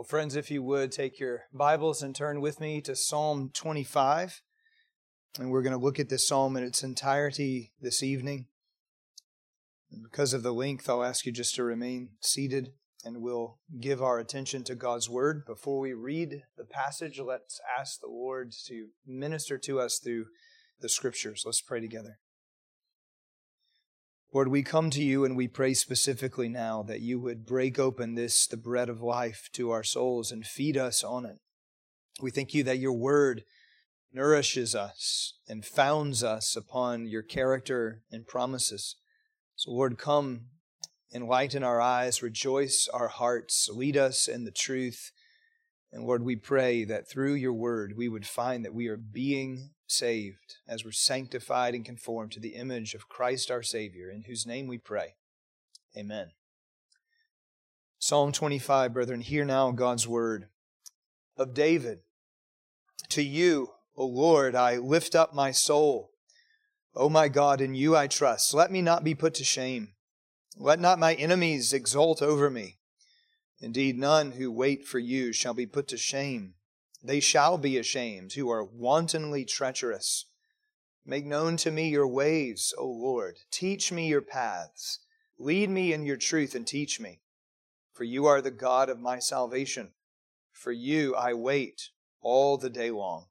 Well, friends, if you would take your Bibles and turn with me to Psalm 25. And we're going to look at this psalm in its entirety this evening. And because of the length, I'll ask you just to remain seated and we'll give our attention to God's Word. Before we read the passage, let's ask the Lord to minister to us through the Scriptures. Let's pray together. Lord, we come to you and we pray specifically now that you would break open this, the bread of life, to our souls and feed us on it. We thank you that your word nourishes us and founds us upon your character and promises. So, Lord, come, enlighten our eyes, rejoice our hearts, lead us in the truth. And Lord, we pray that through your word we would find that we are being saved as we're sanctified and conformed to the image of Christ our Savior, in whose name we pray. Amen. Psalm 25, brethren, hear now God's word of David. To you, O Lord, I lift up my soul. O my God, in you I trust. Let me not be put to shame. Let not my enemies exult over me. Indeed, none who wait for you shall be put to shame. They shall be ashamed who are wantonly treacherous. Make known to me your ways, O Lord. Teach me your paths. Lead me in your truth and teach me. For you are the God of my salvation. For you I wait all the day long.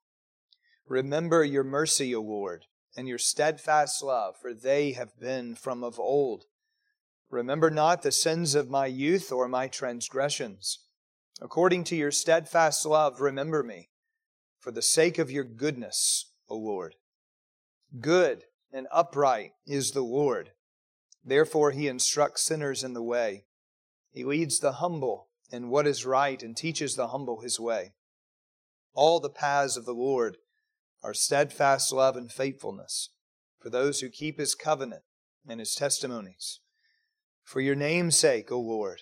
Remember your mercy, O Lord, and your steadfast love, for they have been from of old. Remember not the sins of my youth or my transgressions. According to your steadfast love, remember me, for the sake of your goodness, O Lord. Good and upright is the Lord. Therefore, he instructs sinners in the way. He leads the humble in what is right and teaches the humble his way. All the paths of the Lord are steadfast love and faithfulness for those who keep his covenant and his testimonies. For your name's sake, O Lord,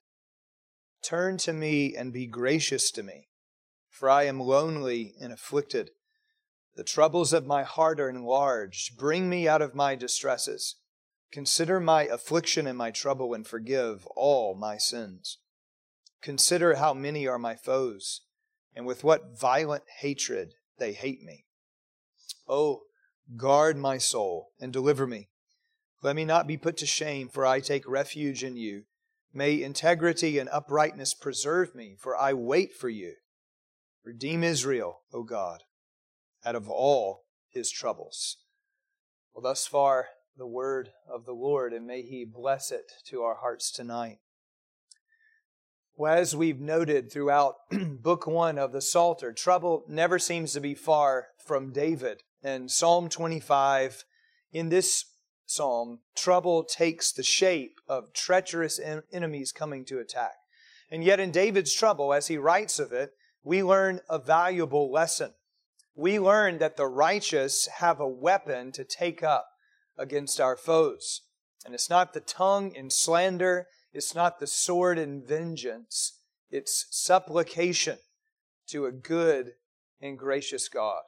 Turn to me and be gracious to me, for I am lonely and afflicted. The troubles of my heart are enlarged. Bring me out of my distresses. Consider my affliction and my trouble and forgive all my sins. Consider how many are my foes, and with what violent hatred they hate me. Oh, guard my soul and deliver me. Let me not be put to shame, for I take refuge in you. May integrity and uprightness preserve me, for I wait for you. Redeem Israel, O God, out of all his troubles. Well, thus far, the word of the Lord, and may he bless it to our hearts tonight. Well, as we've noted throughout book one of the Psalter, trouble never seems to be far from David. And Psalm 25, in this psalm, trouble takes the shape of treacherous en- enemies coming to attack. And yet, in David's trouble, as he writes of it, we learn a valuable lesson. We learn that the righteous have a weapon to take up against our foes. And it's not the tongue in slander, it's not the sword in vengeance, it's supplication to a good and gracious God.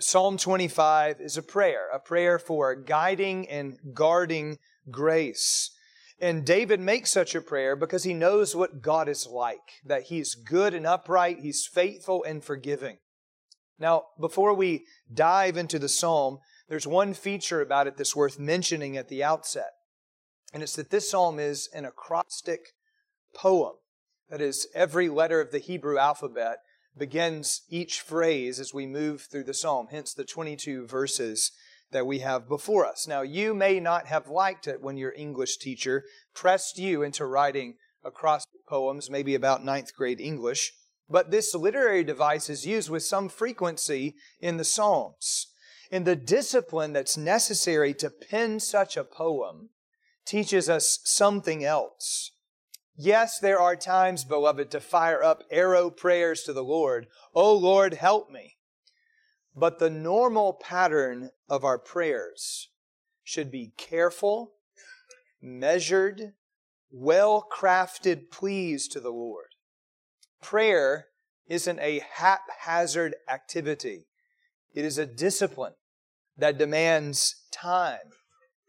Psalm 25 is a prayer, a prayer for guiding and guarding grace. And David makes such a prayer because he knows what God is like, that he's good and upright, he's faithful and forgiving. Now, before we dive into the psalm, there's one feature about it that's worth mentioning at the outset. And it's that this psalm is an acrostic poem. That is, every letter of the Hebrew alphabet begins each phrase as we move through the psalm, hence the 22 verses that we have before us. Now, you may not have liked it when your English teacher pressed you into writing acrostic poems, maybe about ninth grade English, but this literary device is used with some frequency in the Psalms. And the discipline that's necessary to pen such a poem teaches us something else. Yes, there are times, beloved, to fire up arrow prayers to the Lord. Oh Lord, help me. But the normal pattern of our prayers should be careful, measured, well crafted pleas to the Lord. Prayer isn't a haphazard activity. It is a discipline that demands time,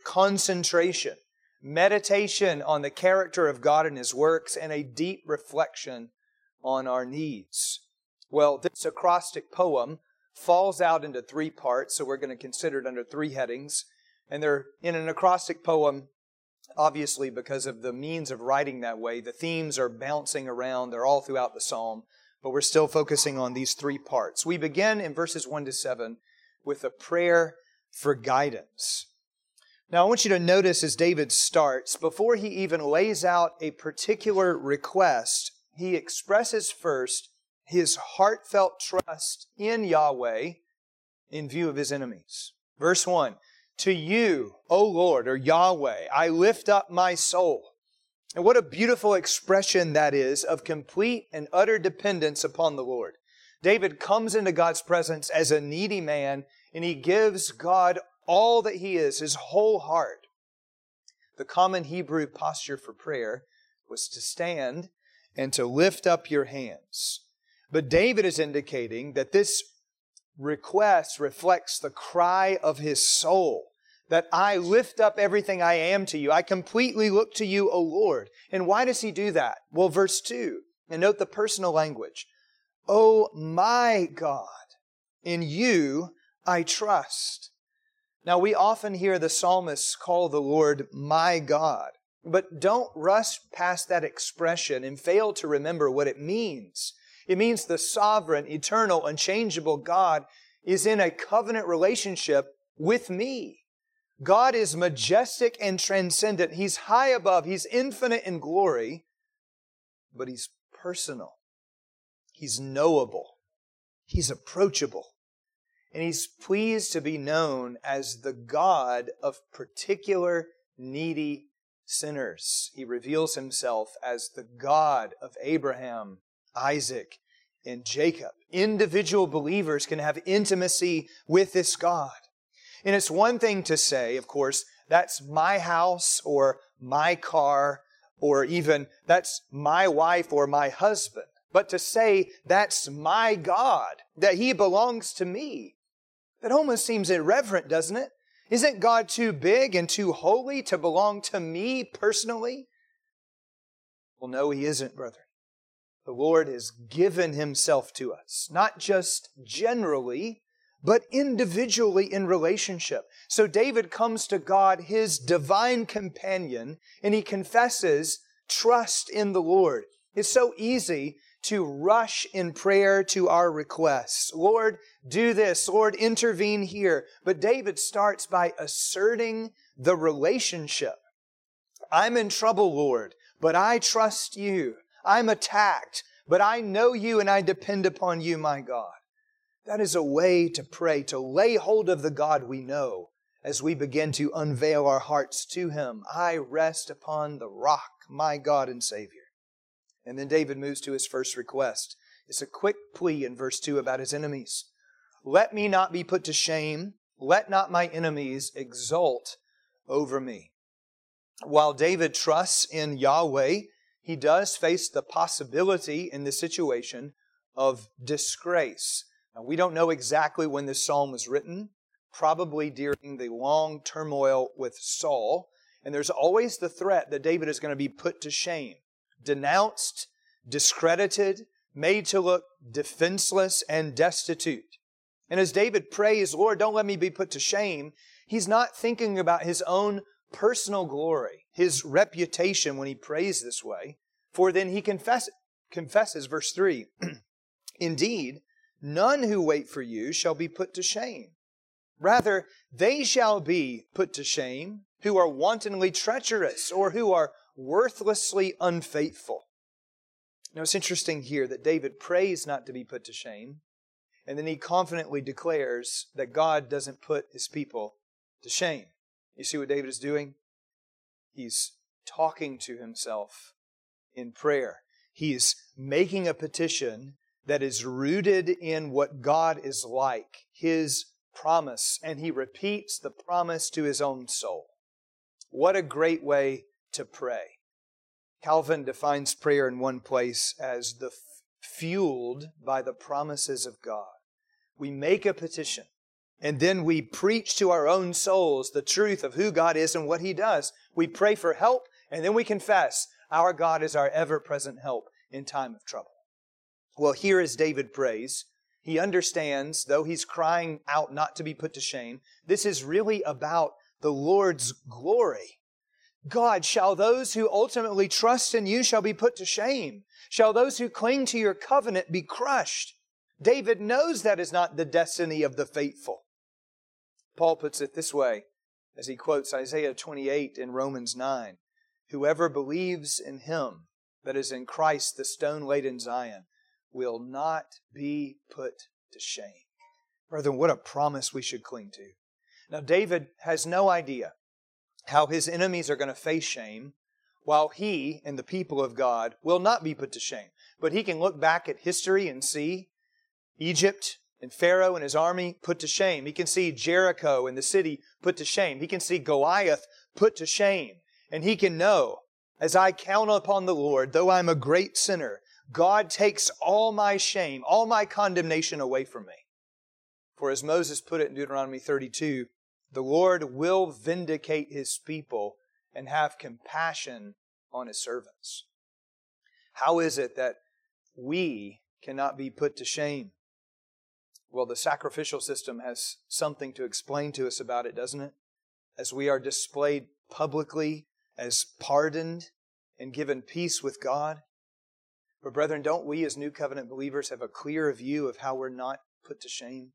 concentration, meditation on the character of God and His works, and a deep reflection on our needs. Well, this acrostic poem falls out into three parts, so we're going to consider it under three headings. And they're in an acrostic poem, obviously, because of the means of writing that way. The themes are bouncing around, they're all throughout the psalm, but we're still focusing on these three parts. We begin in verses 1 to 7 with a prayer for guidance. Now, I want you to notice as David starts, before he even lays out a particular request, he expresses first his heartfelt trust in Yahweh in view of his enemies. Verse 1 To you, O Lord, or Yahweh, I lift up my soul. And what a beautiful expression that is of complete and utter dependence upon the Lord. David comes into God's presence as a needy man, and he gives God all that he is, his whole heart. The common Hebrew posture for prayer was to stand and to lift up your hands. But David is indicating that this request reflects the cry of his soul that I lift up everything I am to you. I completely look to you, O Lord. And why does he do that? Well, verse 2, and note the personal language. O my God, in you I trust. Now, we often hear the psalmists call the Lord my God, but don't rush past that expression and fail to remember what it means. It means the sovereign, eternal, unchangeable God is in a covenant relationship with me. God is majestic and transcendent. He's high above. He's infinite in glory, but He's personal. He's knowable. He's approachable and he's pleased to be known as the God of particular needy sinners. He reveals himself as the God of Abraham, Isaac, and Jacob. Individual believers can have intimacy with this God. And it's one thing to say, of course, that's my house or my car or even that's my wife or my husband. But to say that's my God, that He belongs to me, that almost seems irreverent, doesn't it? Isn't God too big and too holy to belong to me personally? Well, no, He isn't, brethren. The Lord has given Himself to us, not just generally, but individually in relationship. So David comes to God, his divine companion, and he confesses trust in the Lord. It's so easy to rush in prayer to our requests. Lord, do this. Lord, intervene here. But David starts by asserting the relationship. I'm in trouble, Lord, but I trust you. I'm attacked, but I know you and I depend upon you, my God. That is a way to pray, to lay hold of the God we know as we begin to unveil our hearts to Him. I rest upon the rock, my God and Savior. And then David moves to his first request. It's a quick plea in verse 2 about his enemies. Let me not be put to shame. Let not my enemies exult over me. While David trusts in Yahweh, he does face the possibility in this situation of disgrace. Now, we don't know exactly when this psalm was written, probably during the long turmoil with Saul. And there's always the threat that David is going to be put to shame denounced, discredited, made to look defenseless and destitute. And as David prays, Lord, don't let me be put to shame, he's not thinking about his own personal glory, his reputation when he prays this way. For then he confess, confesses, verse 3 Indeed, none who wait for you shall be put to shame. Rather, they shall be put to shame who are wantonly treacherous or who are worthlessly unfaithful. Now it's interesting here that David prays not to be put to shame, and then he confidently declares that God doesn't put his people to shame. You see what David is doing? He's talking to himself in prayer. He's making a petition that is rooted in what God is like, His promise, and he repeats the promise to his own soul. What a great way to pray. Calvin defines prayer in one place as the f- fueled by the promises of God. We make a petition and then we preach to our own souls the truth of who God is and what He does. We pray for help and then we confess our God is our ever present help in time of trouble. Well, here is David prays he understands, though he's crying out not to be put to shame, this is really about the Lord's glory. God, shall those who ultimately trust in you shall be put to shame? Shall those who cling to your covenant be crushed? David knows that is not the destiny of the faithful. Paul puts it this way as he quotes Isaiah 28 in Romans 9 Whoever believes in him, that is in Christ, the stone laid in Zion, will not be put to shame. Brethren, what a promise we should cling to. Now, David has no idea how his enemies are going to face shame while he and the people of God will not be put to shame. But he can look back at history and see Egypt and Pharaoh and his army put to shame. He can see Jericho and the city put to shame. He can see Goliath put to shame. And he can know, as I count upon the Lord, though I'm a great sinner, God takes all my shame, all my condemnation away from me. For as Moses put it in Deuteronomy 32, the Lord will vindicate his people and have compassion on his servants. How is it that we cannot be put to shame? Well, the sacrificial system has something to explain to us about it, doesn't it? As we are displayed publicly as pardoned and given peace with God, but, brethren, don't we as New Covenant believers have a clear view of how we're not put to shame?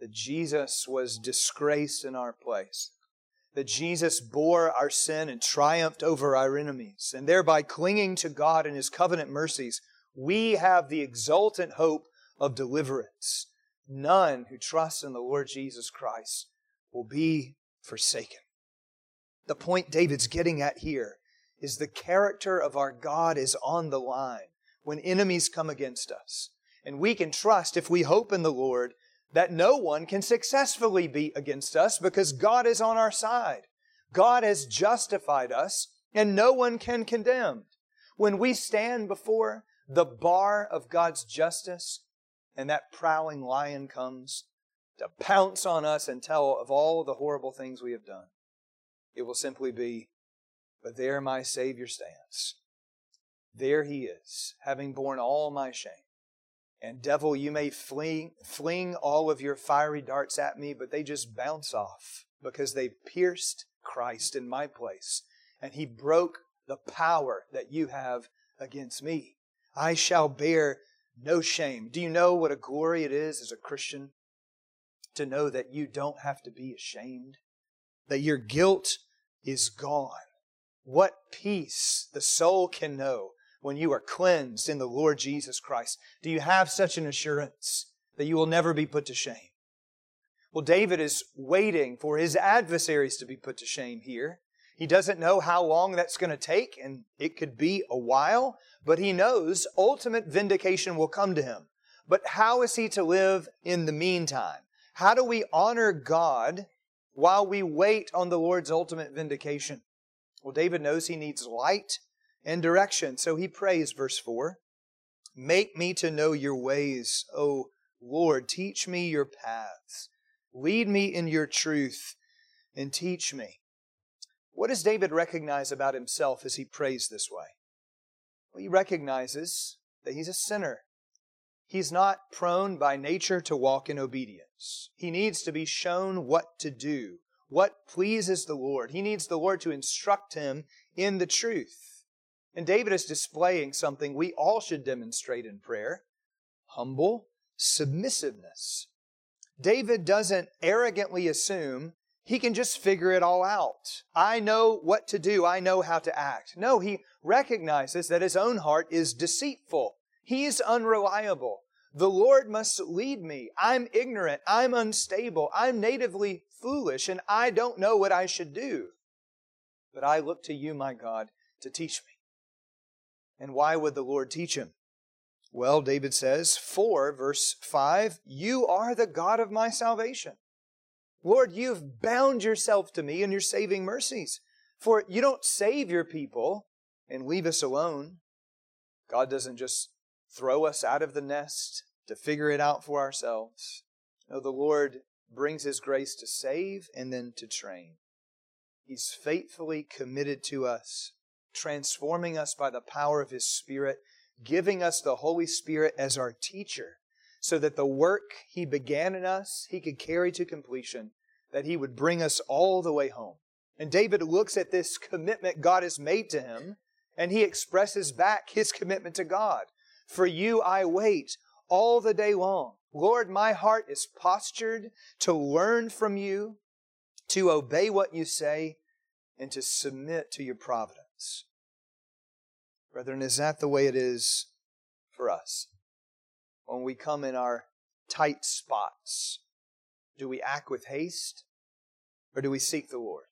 That Jesus was disgraced in our place. That Jesus bore our sin and triumphed over our enemies. And thereby clinging to God and His covenant mercies, we have the exultant hope of deliverance. None who trust in the Lord Jesus Christ will be forsaken. The point David's getting at here is the character of our God is on the line when enemies come against us. And we can trust, if we hope in the Lord, that no one can successfully be against us because God is on our side. God has justified us and no one can condemn. When we stand before the bar of God's justice and that prowling lion comes to pounce on us and tell of all the horrible things we have done, it will simply be, but there my Savior stands. There he is, having borne all my shame. And devil, you may fling, fling all of your fiery darts at me, but they just bounce off because they pierced Christ in my place. And he broke the power that you have against me. I shall bear no shame. Do you know what a glory it is as a Christian to know that you don't have to be ashamed? That your guilt is gone. What peace the soul can know when you are cleansed in the Lord Jesus Christ? Do you have such an assurance that you will never be put to shame? Well, David is waiting for his adversaries to be put to shame here. He doesn't know how long that's going to take, and it could be a while, but he knows ultimate vindication will come to him. But how is he to live in the meantime? How do we honor God while we wait on the Lord's ultimate vindication? Well, David knows he needs light and direction. So he prays, verse 4 Make me to know your ways, O Lord. Teach me your paths. Lead me in your truth and teach me. What does David recognize about himself as he prays this way? Well, he recognizes that he's a sinner. He's not prone by nature to walk in obedience. He needs to be shown what to do, what pleases the Lord. He needs the Lord to instruct him in the truth. And David is displaying something we all should demonstrate in prayer humble submissiveness. David doesn't arrogantly assume he can just figure it all out. I know what to do. I know how to act. No, he recognizes that his own heart is deceitful. He's unreliable. The Lord must lead me. I'm ignorant. I'm unstable. I'm natively foolish and I don't know what I should do. But I look to you, my God, to teach me. And why would the Lord teach him? Well, David says, For, verse 5, you are the God of my salvation. Lord, you've bound yourself to me in your saving mercies. For you don't save your people and leave us alone. God doesn't just throw us out of the nest to figure it out for ourselves. No, the Lord brings His grace to save and then to train. He's faithfully committed to us, transforming us by the power of His Spirit, giving us the Holy Spirit as our teacher, so that the work He began in us, He could carry to completion, that He would bring us all the way home. And David looks at this commitment God has made to him, and he expresses back his commitment to God. For you I wait all the day long. Lord, my heart is postured to learn from you, to obey what you say, and to submit to your providence. Brethren, is that the way it is for us? When we come in our tight spots, do we act with haste or do we seek the Lord?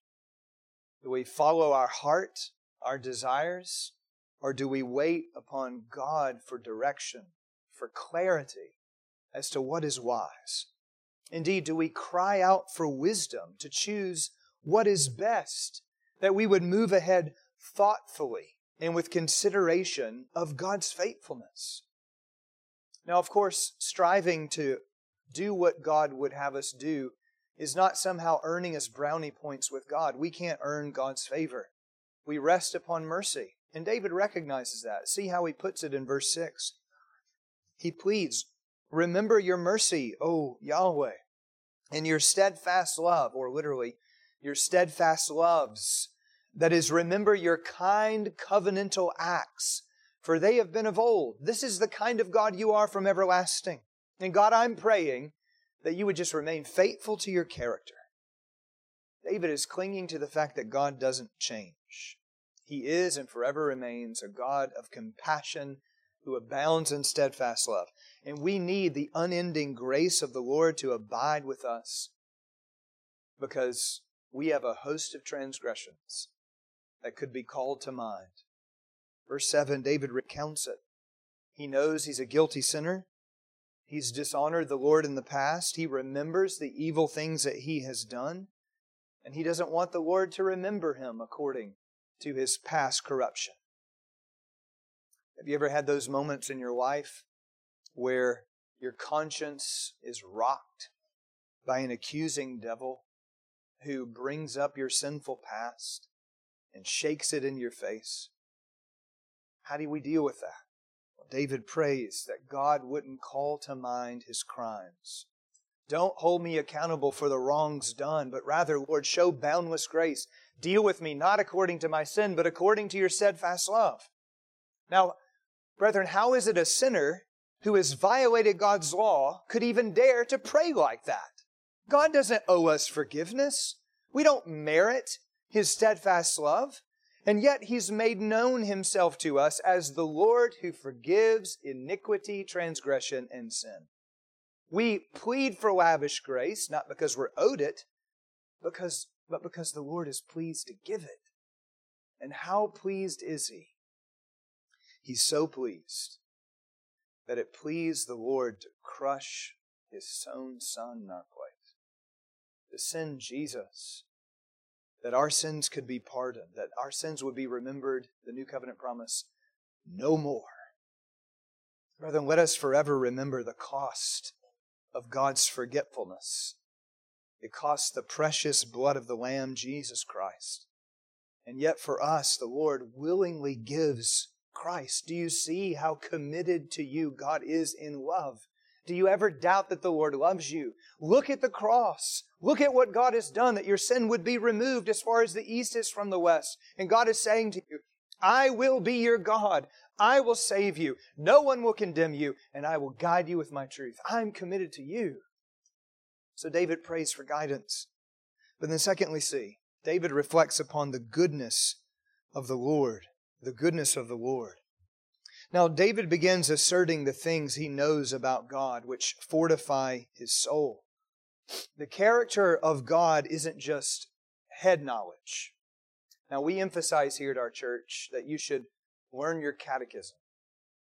Do we follow our heart, our desires, or do we wait upon God for direction, for clarity as to what is wise? Indeed, do we cry out for wisdom to choose what is best, that we would move ahead thoughtfully and with consideration of God's faithfulness? Now, of course, striving to do what God would have us do is not somehow earning us brownie points with God. We can't earn God's favor. We rest upon mercy. And David recognizes that. See how he puts it in verse 6. He pleads, Remember your mercy, O Yahweh, and your steadfast love, or literally, your steadfast loves. That is, remember your kind covenantal acts, for they have been of old. This is the kind of God you are from everlasting. And God, I'm praying that you would just remain faithful to your character. David is clinging to the fact that God doesn't change. He is and forever remains a God of compassion who abounds in steadfast love. And we need the unending grace of the Lord to abide with us because we have a host of transgressions that could be called to mind. Verse 7, David recounts it. He knows he's a guilty sinner. He's dishonored the Lord in the past. He remembers the evil things that he has done. And he doesn't want the Lord to remember him according to his past corruption. Have you ever had those moments in your life where your conscience is rocked by an accusing devil who brings up your sinful past and shakes it in your face? How do we deal with that? Well, David prays that God wouldn't call to mind his crimes don't hold me accountable for the wrongs done, but rather, Lord, show boundless grace. Deal with me not according to my sin, but according to your steadfast love. Now, brethren, how is it a sinner who has violated God's law could even dare to pray like that? God doesn't owe us forgiveness. We don't merit his steadfast love. And yet he's made known himself to us as the Lord who forgives iniquity, transgression, and sin. We plead for lavish grace, not because we're owed it, because, but because the Lord is pleased to give it. And how pleased is He? He's so pleased that it pleased the Lord to crush His own Son in our place, to send Jesus, that our sins could be pardoned, that our sins would be remembered, the new covenant promise, no more. Brethren, let us forever remember the cost of God's forgetfulness. It cost the precious blood of the Lamb, Jesus Christ. And yet, for us, the Lord willingly gives Christ. Do you see how committed to you God is in love? Do you ever doubt that the Lord loves you? Look at the cross. Look at what God has done, that your sin would be removed as far as the east is from the west. And God is saying to you, I will be your God. I will save you. No one will condemn you, and I will guide you with my truth. I'm committed to you. So David prays for guidance. But then, secondly, see, David reflects upon the goodness of the Lord. The goodness of the Lord. Now, David begins asserting the things he knows about God, which fortify his soul. The character of God isn't just head knowledge. Now, we emphasize here at our church that you should learn your catechism.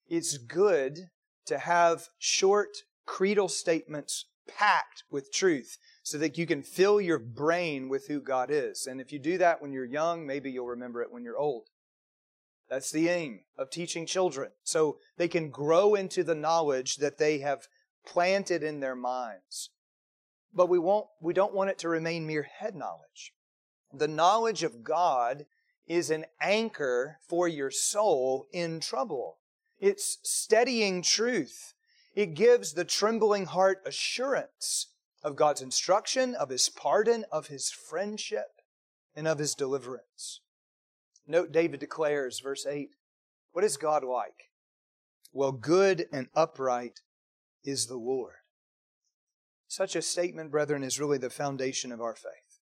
It's good to have short creedal statements packed with truth so that you can fill your brain with who God is. And if you do that when you're young, maybe you'll remember it when you're old. That's the aim of teaching children. So they can grow into the knowledge that they have planted in their minds. But we won't, we don't want it to remain mere head knowledge. The knowledge of God is an anchor for your soul in trouble. It's steadying truth. It gives the trembling heart assurance of God's instruction, of His pardon, of His friendship, and of His deliverance. Note David declares, verse 8, What is God like? Well, good and upright is the Lord. Such a statement, brethren, is really the foundation of our faith.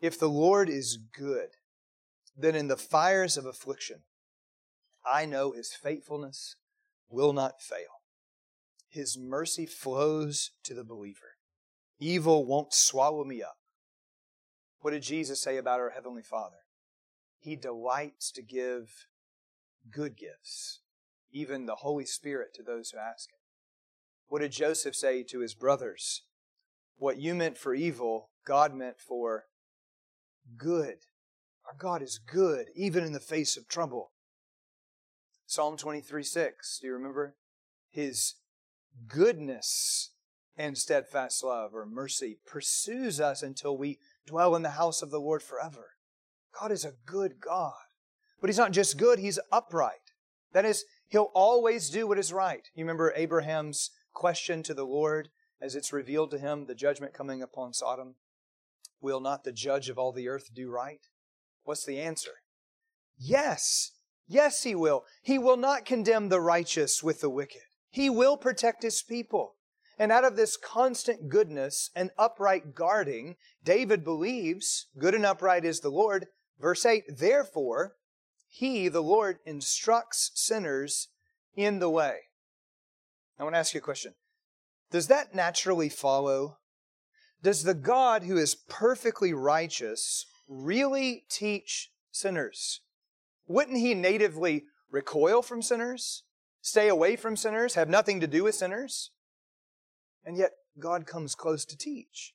If the Lord is good, then in the fires of affliction, I know his faithfulness will not fail. His mercy flows to the believer. Evil won't swallow me up. What did Jesus say about our Heavenly Father? He delights to give good gifts, even the Holy Spirit to those who ask Him. What did Joseph say to his brothers? What you meant for evil, God meant for good. Our God is good, even in the face of trouble. Psalm 23 6, do you remember? His goodness and steadfast love or mercy pursues us until we dwell in the house of the Lord forever. God is a good God. But He's not just good, He's upright. That is, He'll always do what is right. You remember Abraham's question to the Lord as it's revealed to him the judgment coming upon Sodom? Will not the judge of all the earth do right? What's the answer? Yes. Yes, he will. He will not condemn the righteous with the wicked. He will protect his people. And out of this constant goodness and upright guarding, David believes, good and upright is the Lord. Verse 8, therefore, he, the Lord, instructs sinners in the way. I want to ask you a question. Does that naturally follow? Does the God who is perfectly righteous really teach sinners? Wouldn't he natively recoil from sinners, stay away from sinners, have nothing to do with sinners? And yet, God comes close to teach.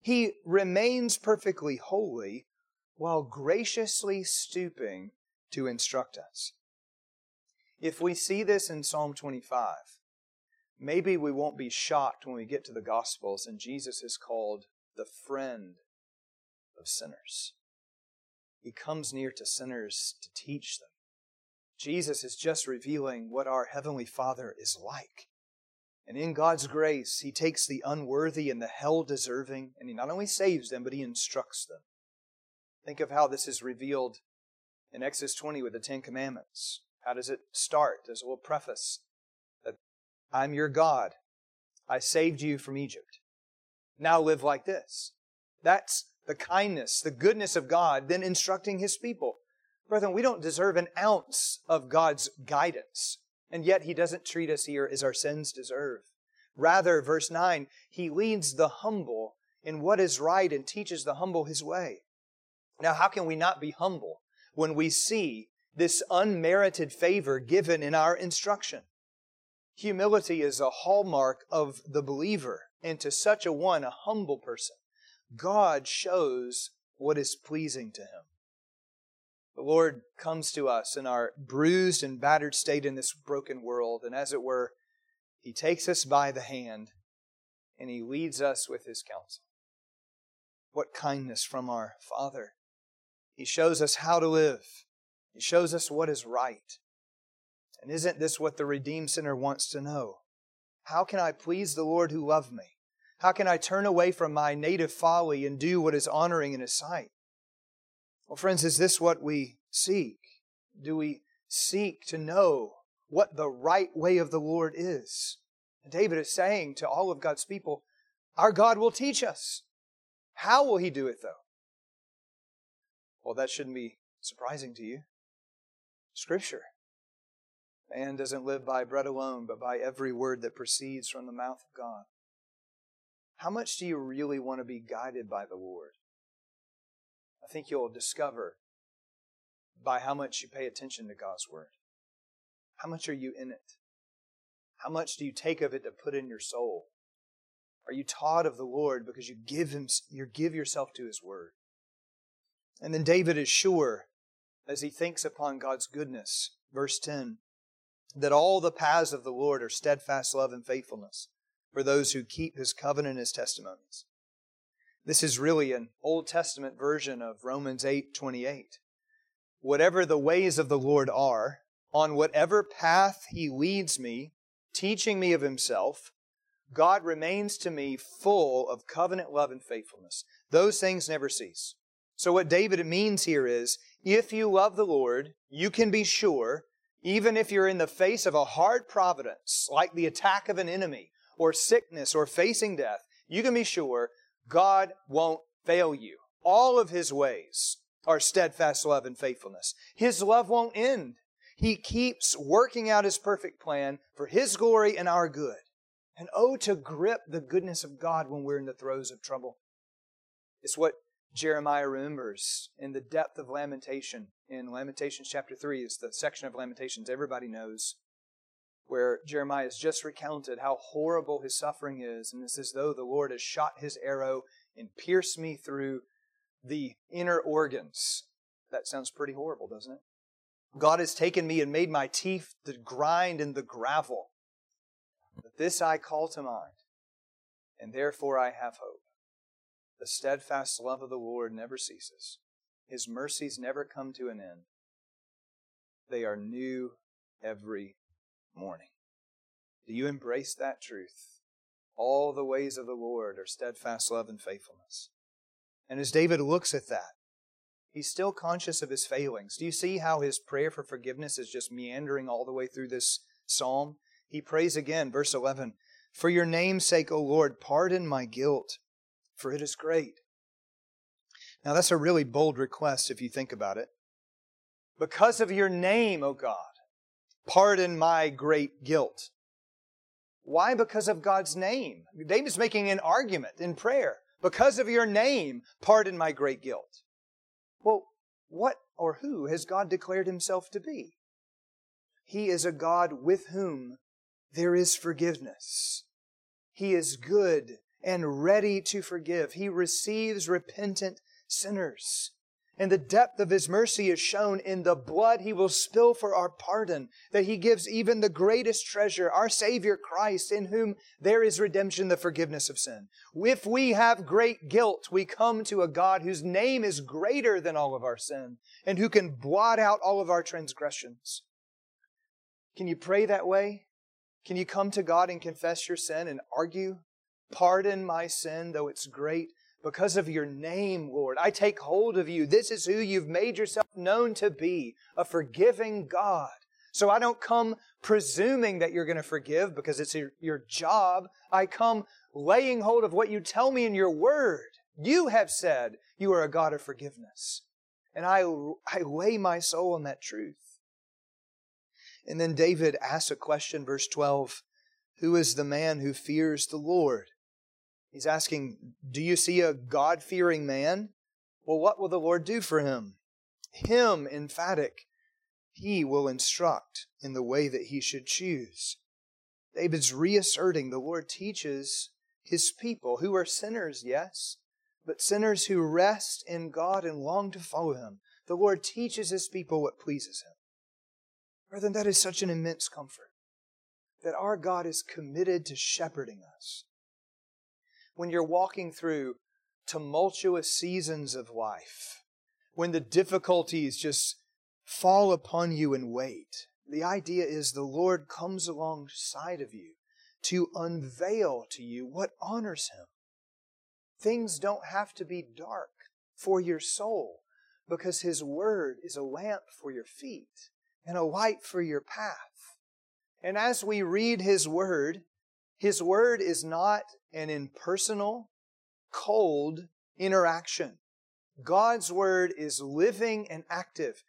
He remains perfectly holy while graciously stooping to instruct us. If we see this in Psalm 25, maybe we won't be shocked when we get to the Gospels and Jesus is called the friend of sinners. He comes near to sinners to teach them. Jesus is just revealing what our Heavenly Father is like. And in God's grace, He takes the unworthy and the hell deserving, and He not only saves them, but He instructs them. Think of how this is revealed in Exodus 20 with the Ten Commandments. How does it start? There's a little preface that I'm your God. I saved you from Egypt. Now live like this. That's the kindness, the goodness of God, then instructing His people. Brethren, we don't deserve an ounce of God's guidance, and yet He doesn't treat us here as our sins deserve. Rather, verse 9, He leads the humble in what is right and teaches the humble His way. Now, how can we not be humble when we see this unmerited favor given in our instruction? Humility is a hallmark of the believer, and to such a one, a humble person, God shows what is pleasing to him. The Lord comes to us in our bruised and battered state in this broken world, and as it were, He takes us by the hand and He leads us with His counsel. What kindness from our Father! He shows us how to live, He shows us what is right. And isn't this what the redeemed sinner wants to know? How can I please the Lord who loved me? How can I turn away from my native folly and do what is honoring in His sight? Well, friends, is this what we seek? Do we seek to know what the right way of the Lord is? And David is saying to all of God's people, Our God will teach us. How will He do it, though? Well, that shouldn't be surprising to you. Scripture. Man doesn't live by bread alone, but by every word that proceeds from the mouth of God. How much do you really want to be guided by the Lord? I think you'll discover by how much you pay attention to God's Word. How much are you in it? How much do you take of it to put in your soul? Are you taught of the Lord because you give him you give yourself to his word? And then David is sure as he thinks upon God's goodness, verse 10, that all the paths of the Lord are steadfast love and faithfulness for those who keep his covenant and his testimonies. This is really an Old Testament version of Romans 8:28. Whatever the ways of the Lord are, on whatever path he leads me, teaching me of himself, God remains to me full of covenant love and faithfulness. Those things never cease. So, what David means here is if you love the Lord, you can be sure, even if you're in the face of a hard providence, like the attack of an enemy, or sickness, or facing death, you can be sure God won't fail you. All of His ways are steadfast love and faithfulness. His love won't end. He keeps working out His perfect plan for His glory and our good. And oh, to grip the goodness of God when we're in the throes of trouble. It's what Jeremiah remembers in the depth of lamentation. In Lamentations chapter 3 is the section of Lamentations everybody knows, where Jeremiah has just recounted how horrible his suffering is, and it's as though the Lord has shot his arrow and pierced me through the inner organs. That sounds pretty horrible, doesn't it? God has taken me and made my teeth to grind in the gravel. But this I call to mind, and therefore I have hope. The steadfast love of the Lord never ceases, His mercies never come to an end. They are new every morning. Do you embrace that truth? All the ways of the Lord are steadfast love and faithfulness. And as David looks at that, he's still conscious of his failings. Do you see how his prayer for forgiveness is just meandering all the way through this psalm? He prays again, verse 11 For your name's sake, O Lord, pardon my guilt, for it is great. Now, that's a really bold request if you think about it. Because of your name, O God, pardon my great guilt. Why? Because of God's name. David's making an argument in prayer. Because of your name, pardon my great guilt. Well, what or who has God declared himself to be? He is a God with whom there is forgiveness. He is good and ready to forgive. He receives repentant sinners. And the depth of His mercy is shown in the blood He will spill for our pardon, that He gives even the greatest treasure, our Savior Christ, in whom there is redemption, the forgiveness of sin. If we have great guilt, we come to a God whose name is greater than all of our sin, and who can blot out all of our transgressions. Can you pray that way? Can you come to God and confess your sin and argue? Pardon my sin, though it's great, because of your name, Lord. I take hold of you. This is who you've made yourself known to be a forgiving God. So I don't come presuming that you're going to forgive because it's your, your job. I come laying hold of what you tell me in your word. You have said you are a God of forgiveness. And I, I lay my soul on that truth. And then David asks a question, verse 12 Who is the man who fears the Lord? He's asking, Do you see a God fearing man? Well, what will the Lord do for him? Him, emphatic, he will instruct in the way that he should choose. David's reasserting the Lord teaches his people, who are sinners, yes, but sinners who rest in God and long to follow him. The Lord teaches his people what pleases him. Brethren, that is such an immense comfort that our God is committed to shepherding us. When you're walking through tumultuous seasons of life, when the difficulties just fall upon you and wait. the idea is the Lord comes alongside of you to unveil to you what honors Him. Things don't have to be dark for your soul because His Word is a lamp for your feet and a light for your path. And as we read His Word, His Word is not an impersonal, cold interaction. God's Word is living and active.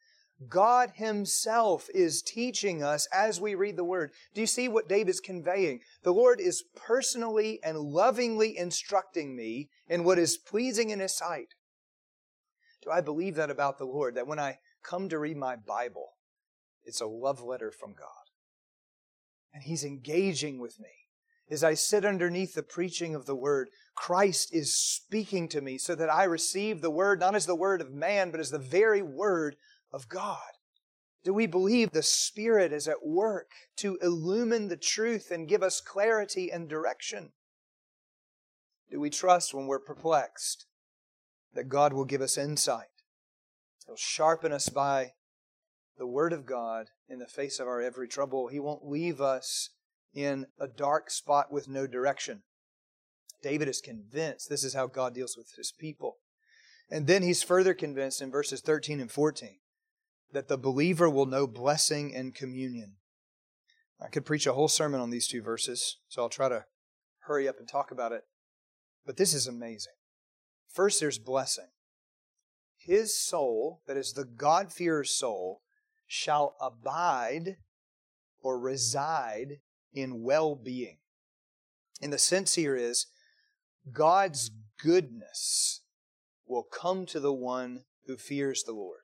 God Himself is teaching us as we read the Word. Do you see what David's conveying? The Lord is personally and lovingly instructing me in what is pleasing in His sight. Do I believe that about the Lord? That when I come to read my Bible, it's a love letter from God. And He's engaging with me. As I sit underneath the preaching of the Word, Christ is speaking to me so that I receive the Word not as the Word of man, but as the very Word of God. Do we believe the Spirit is at work to illumine the truth and give us clarity and direction? Do we trust when we're perplexed that God will give us insight? He'll sharpen us by the Word of God in the face of our every trouble. He won't leave us in a dark spot with no direction. David is convinced this is how God deals with his people. And then he's further convinced in verses 13 and 14 that the believer will know blessing and communion. I could preach a whole sermon on these two verses, so I'll try to hurry up and talk about it. But this is amazing. First, there's blessing. His soul, that is the God-fearer's soul, shall abide or reside in well being. And the sense here is God's goodness will come to the one who fears the Lord.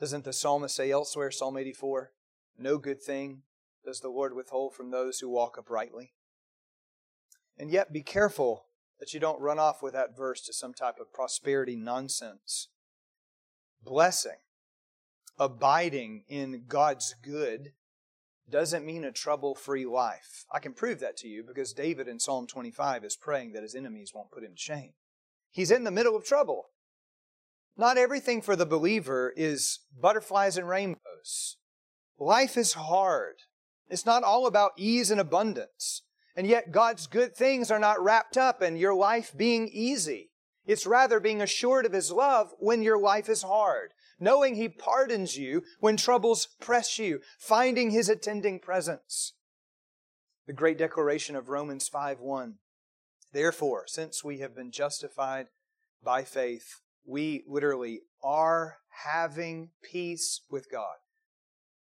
Doesn't the psalmist say elsewhere, Psalm 84, no good thing does the Lord withhold from those who walk uprightly? And yet be careful that you don't run off with that verse to some type of prosperity nonsense. Blessing, abiding in God's good, doesn't mean a trouble free life. I can prove that to you because David in Psalm 25 is praying that his enemies won't put him to shame. He's in the middle of trouble. Not everything for the believer is butterflies and rainbows. Life is hard. It's not all about ease and abundance. And yet God's good things are not wrapped up in your life being easy. It's rather being assured of His love when your life is hard, knowing He pardons you when troubles press you, finding His attending presence. The great declaration of Romans 5 1. Therefore, since we have been justified by faith, we literally are having peace with God.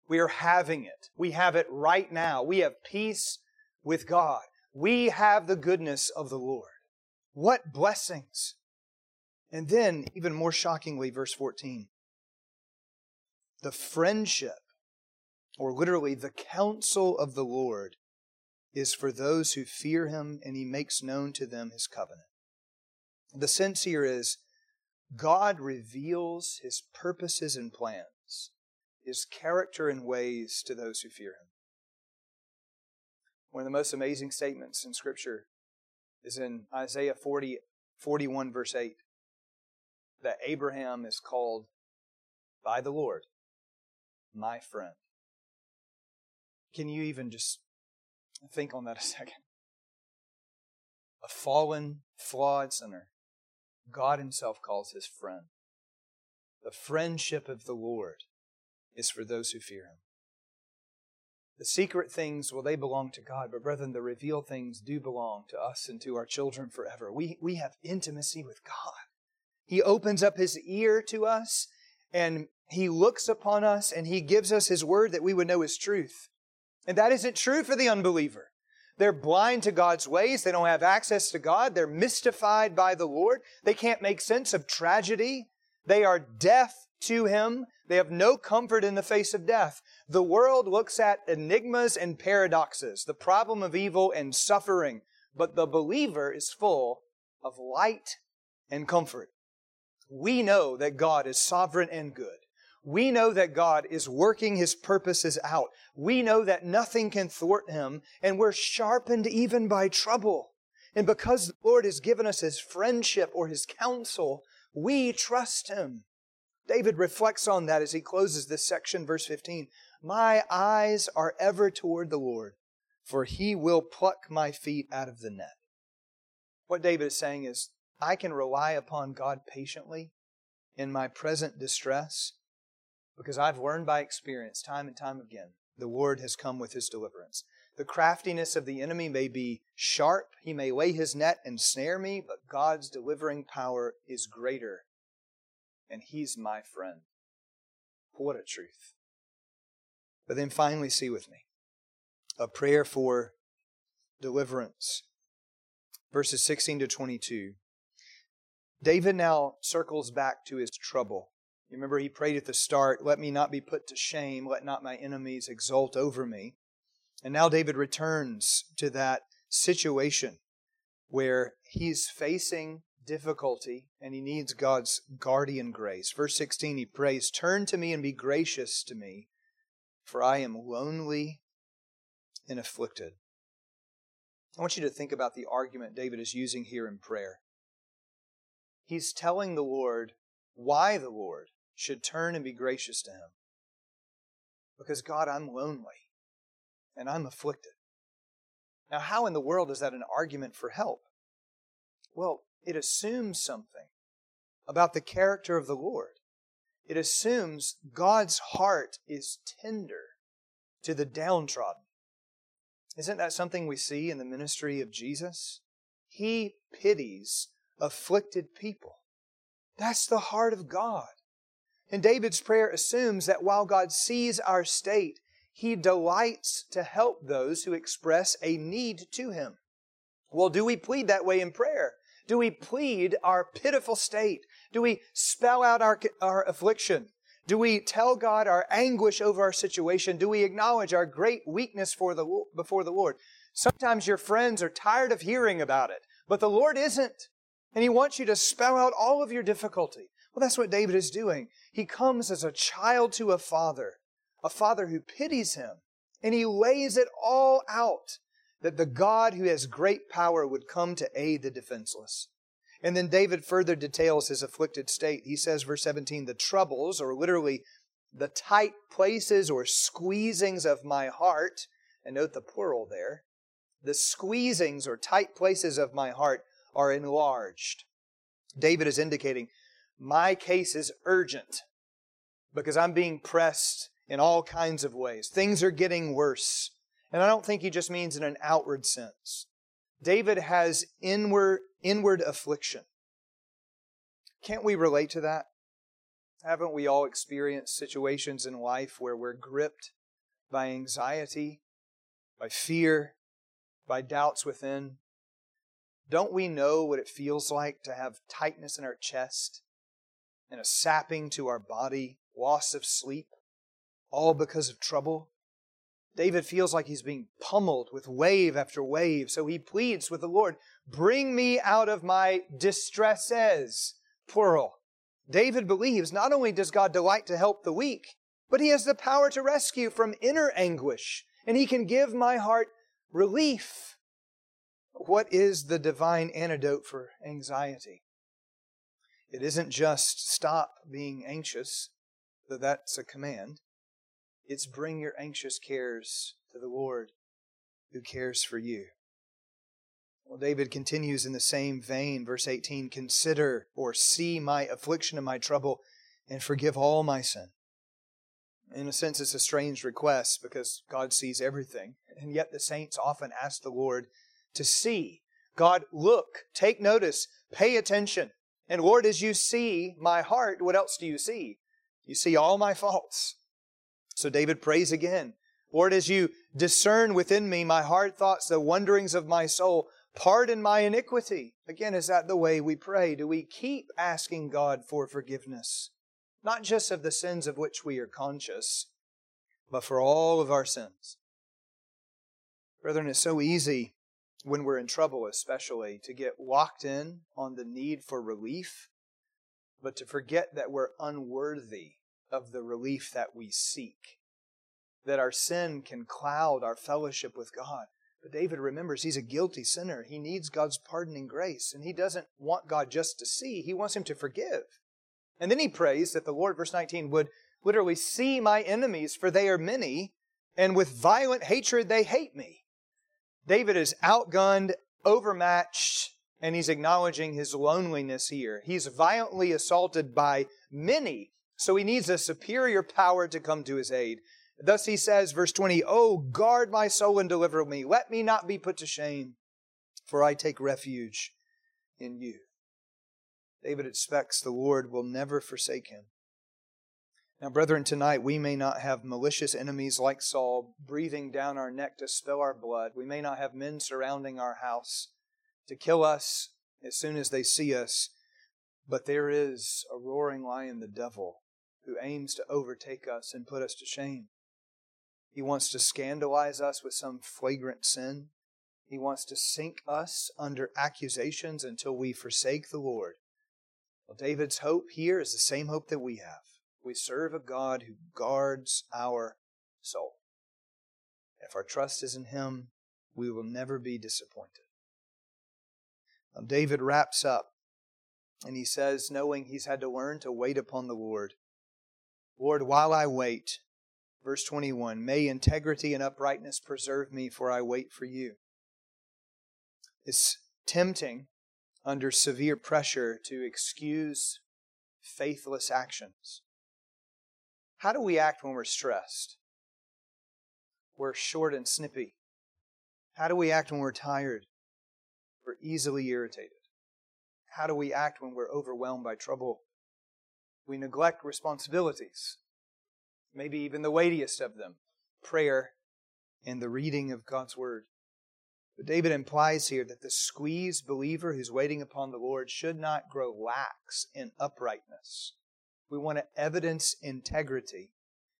We are having it. We have it right now. We have peace with God. We have the goodness of the Lord. What blessings! And then, even more shockingly, verse 14 the friendship, or literally the counsel of the Lord, is for those who fear him, and he makes known to them his covenant. The sense here is God reveals his purposes and plans, his character and ways to those who fear him. One of the most amazing statements in Scripture is in Isaiah 40, 41, verse 8, that Abraham is called by the Lord my friend. Can you even just think on that a second? A fallen, flawed sinner, God Himself calls His friend. The friendship of the Lord is for those who fear Him. The secret things, well, they belong to God, but brethren, the revealed things do belong to us and to our children forever. We, we have intimacy with God. He opens up His ear to us and He looks upon us and He gives us His word that we would know His truth. And that isn't true for the unbeliever. They're blind to God's ways. They don't have access to God. They're mystified by the Lord. They can't make sense of tragedy. They are deaf to Him. They have no comfort in the face of death. The world looks at enigmas and paradoxes, the problem of evil and suffering, but the believer is full of light and comfort. We know that God is sovereign and good. We know that God is working His purposes out. We know that nothing can thwart Him, and we're sharpened even by trouble. And because the Lord has given us His friendship or His counsel, we trust Him. David reflects on that as he closes this section, verse 15. My eyes are ever toward the Lord, for he will pluck my feet out of the net. What David is saying is, I can rely upon God patiently in my present distress because I've learned by experience, time and time again, the Lord has come with his deliverance. The craftiness of the enemy may be sharp, he may lay his net and snare me, but God's delivering power is greater and He's my friend. What a truth. But then finally, see with me a prayer for deliverance. Verses 16 to 22. David now circles back to his trouble You remember he prayed at the start, Let me not be put to shame, let not my enemies exult over me. And now David returns to that situation where he's facing difficulty and he needs God's guardian grace. Verse 16, he prays, Turn to me and be gracious to me, for I am lonely and afflicted. I want you to think about the argument David is using here in prayer. He's telling the Lord why the Lord should turn and be gracious to him. Because, God, I'm lonely and I'm afflicted. Now, how in the world is that an argument for help? Well, it assumes something about the character of the Lord. It assumes God's heart is tender to the downtrodden. Isn't that something we see in the ministry of Jesus? He pities afflicted people. That's the heart of God. And David's prayer assumes that while God sees our state, he delights to help those who express a need to him. Well, do we plead that way in prayer? Do we plead our pitiful state? Do we spell out our, our affliction? Do we tell God our anguish over our situation? Do we acknowledge our great weakness for the, before the Lord? Sometimes your friends are tired of hearing about it, but the Lord isn't. And He wants you to spell out all of your difficulty. Well, that's what David is doing. He comes as a child to a father, a father who pities him, and he lays it all out that the God who has great power would come to aid the defenseless. And then David further details his afflicted state. He says, verse 17, the troubles, or literally the tight places or squeezings of my heart, and note the plural there, the squeezings or tight places of my heart are enlarged. David is indicating my case is urgent because I'm being pressed in all kinds of ways. Things are getting worse. And I don't think he just means in an outward sense. David has inward, inward affliction. Can't we relate to that? Haven't we all experienced situations in life where we're gripped by anxiety, by fear, by doubts within? Don't we know what it feels like to have tightness in our chest and a sapping to our body, loss of sleep, all because of trouble? David feels like he's being pummeled with wave after wave, so he pleads with the Lord, Bring me out of my distresses, plural. David believes not only does God delight to help the weak, but he has the power to rescue from inner anguish, and he can give my heart relief. What is the divine antidote for anxiety? It isn't just stop being anxious, though that's a command. It's bring your anxious cares to the Lord who cares for you. Well, David continues in the same vein, verse 18 Consider or see my affliction and my trouble and forgive all my sin. In a sense, it's a strange request because God sees everything. And yet the saints often ask the Lord to see. God, look, take notice, pay attention. And Lord, as you see my heart, what else do you see? You see all my faults. So David prays again. Lord, as you discern within me my hard thoughts, the wonderings of my soul, pardon my iniquity. Again, is that the way we pray? Do we keep asking God for forgiveness? Not just of the sins of which we are conscious, but for all of our sins. Brethren, it's so easy when we're in trouble, especially, to get locked in on the need for relief, but to forget that we're unworthy of the relief that we seek. That our sin can cloud our fellowship with God. But David remembers he's a guilty sinner. He needs God's pardoning grace, and he doesn't want God just to see, he wants him to forgive. And then he prays that the Lord, verse 19, would literally see my enemies, for they are many, and with violent hatred they hate me. David is outgunned, overmatched, and he's acknowledging his loneliness here. He's violently assaulted by many, so he needs a superior power to come to his aid. Thus he says, verse 20, Oh, guard my soul and deliver me. Let me not be put to shame, for I take refuge in you. David expects the Lord will never forsake him. Now, brethren, tonight we may not have malicious enemies like Saul breathing down our neck to spill our blood. We may not have men surrounding our house to kill us as soon as they see us. But there is a roaring lion, the devil, who aims to overtake us and put us to shame. He wants to scandalize us with some flagrant sin. He wants to sink us under accusations until we forsake the Lord. Well, David's hope here is the same hope that we have. We serve a God who guards our soul. If our trust is in Him, we will never be disappointed. Now, David wraps up and he says, knowing he's had to learn to wait upon the Lord. Lord, while I wait, verse 21, may integrity and uprightness preserve me, for I wait for you. It's tempting under severe pressure to excuse faithless actions. How do we act when we're stressed? We're short and snippy. How do we act when we're tired? We're easily irritated. How do we act when we're overwhelmed by trouble? We neglect responsibilities, maybe even the weightiest of them prayer and the reading of God's Word. But David implies here that the squeezed believer who's waiting upon the Lord should not grow lax in uprightness. We want to evidence integrity.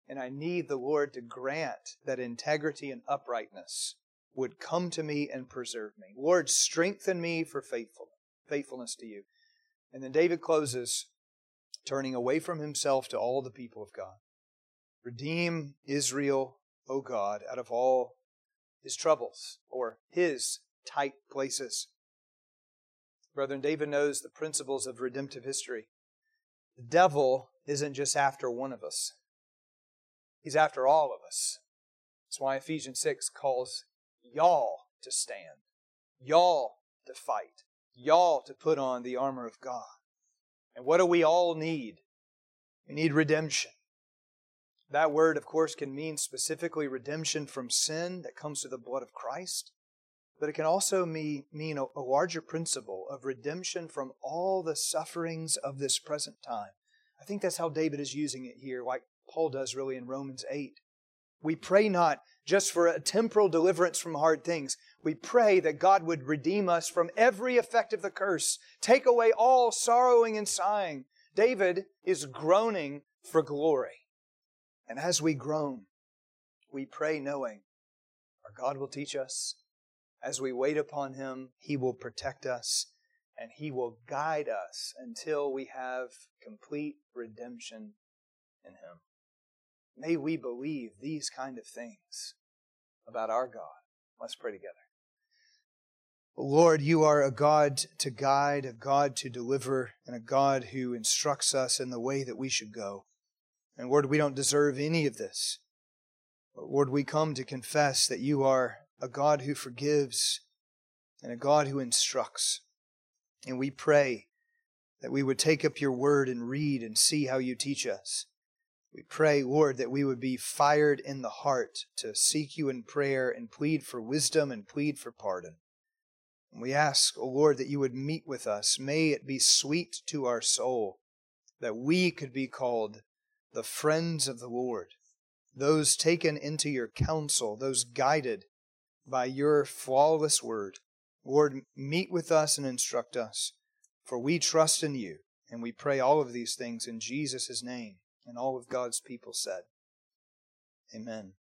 And I need the Lord to grant that integrity and uprightness would come to me and preserve me. Lord, strengthen me for faithfulness, faithfulness to you. And then David closes, turning away from himself to all the people of God. Redeem Israel, O God, out of all his troubles or his tight places. Brethren, David knows the principles of redemptive history. The devil isn't just after one of us, he's after all of us. That's why Ephesians 6 calls y'all to stand, y'all to fight, y'all to put on the armor of God. And what do we all need? We need redemption. That word, of course, can mean specifically redemption from sin that comes through the blood of Christ, but it can also mean, a, a larger principle of redemption from all the sufferings of this present time. I think that's how David is using it here, like Paul does really in Romans 8. We pray not just for a temporal deliverance from hard things. We pray that God would redeem us from every effect of the curse, take away all sorrowing and sighing. David is groaning for glory. And as we groan, we pray knowing our God will teach us. As we wait upon Him, He will protect us and He will guide us until we have complete redemption in Him. May we believe these kind of things about our God. Let's pray together. Lord, you are a God to guide, a God to deliver, and a God who instructs us in the way that we should go. And Lord, we don't deserve any of this. But Lord, we come to confess that you are a God who forgives and a God who instructs. And we pray that we would take up your word and read and see how you teach us. We pray, Lord, that we would be fired in the heart to seek you in prayer and plead for wisdom and plead for pardon. And we ask, O oh Lord, that you would meet with us. May it be sweet to our soul that we could be called the friends of the Lord, those taken into your counsel, those guided by your flawless word. Lord, meet with us and instruct us, for we trust in you, and we pray all of these things in Jesus' name. And all of God's people said, Amen.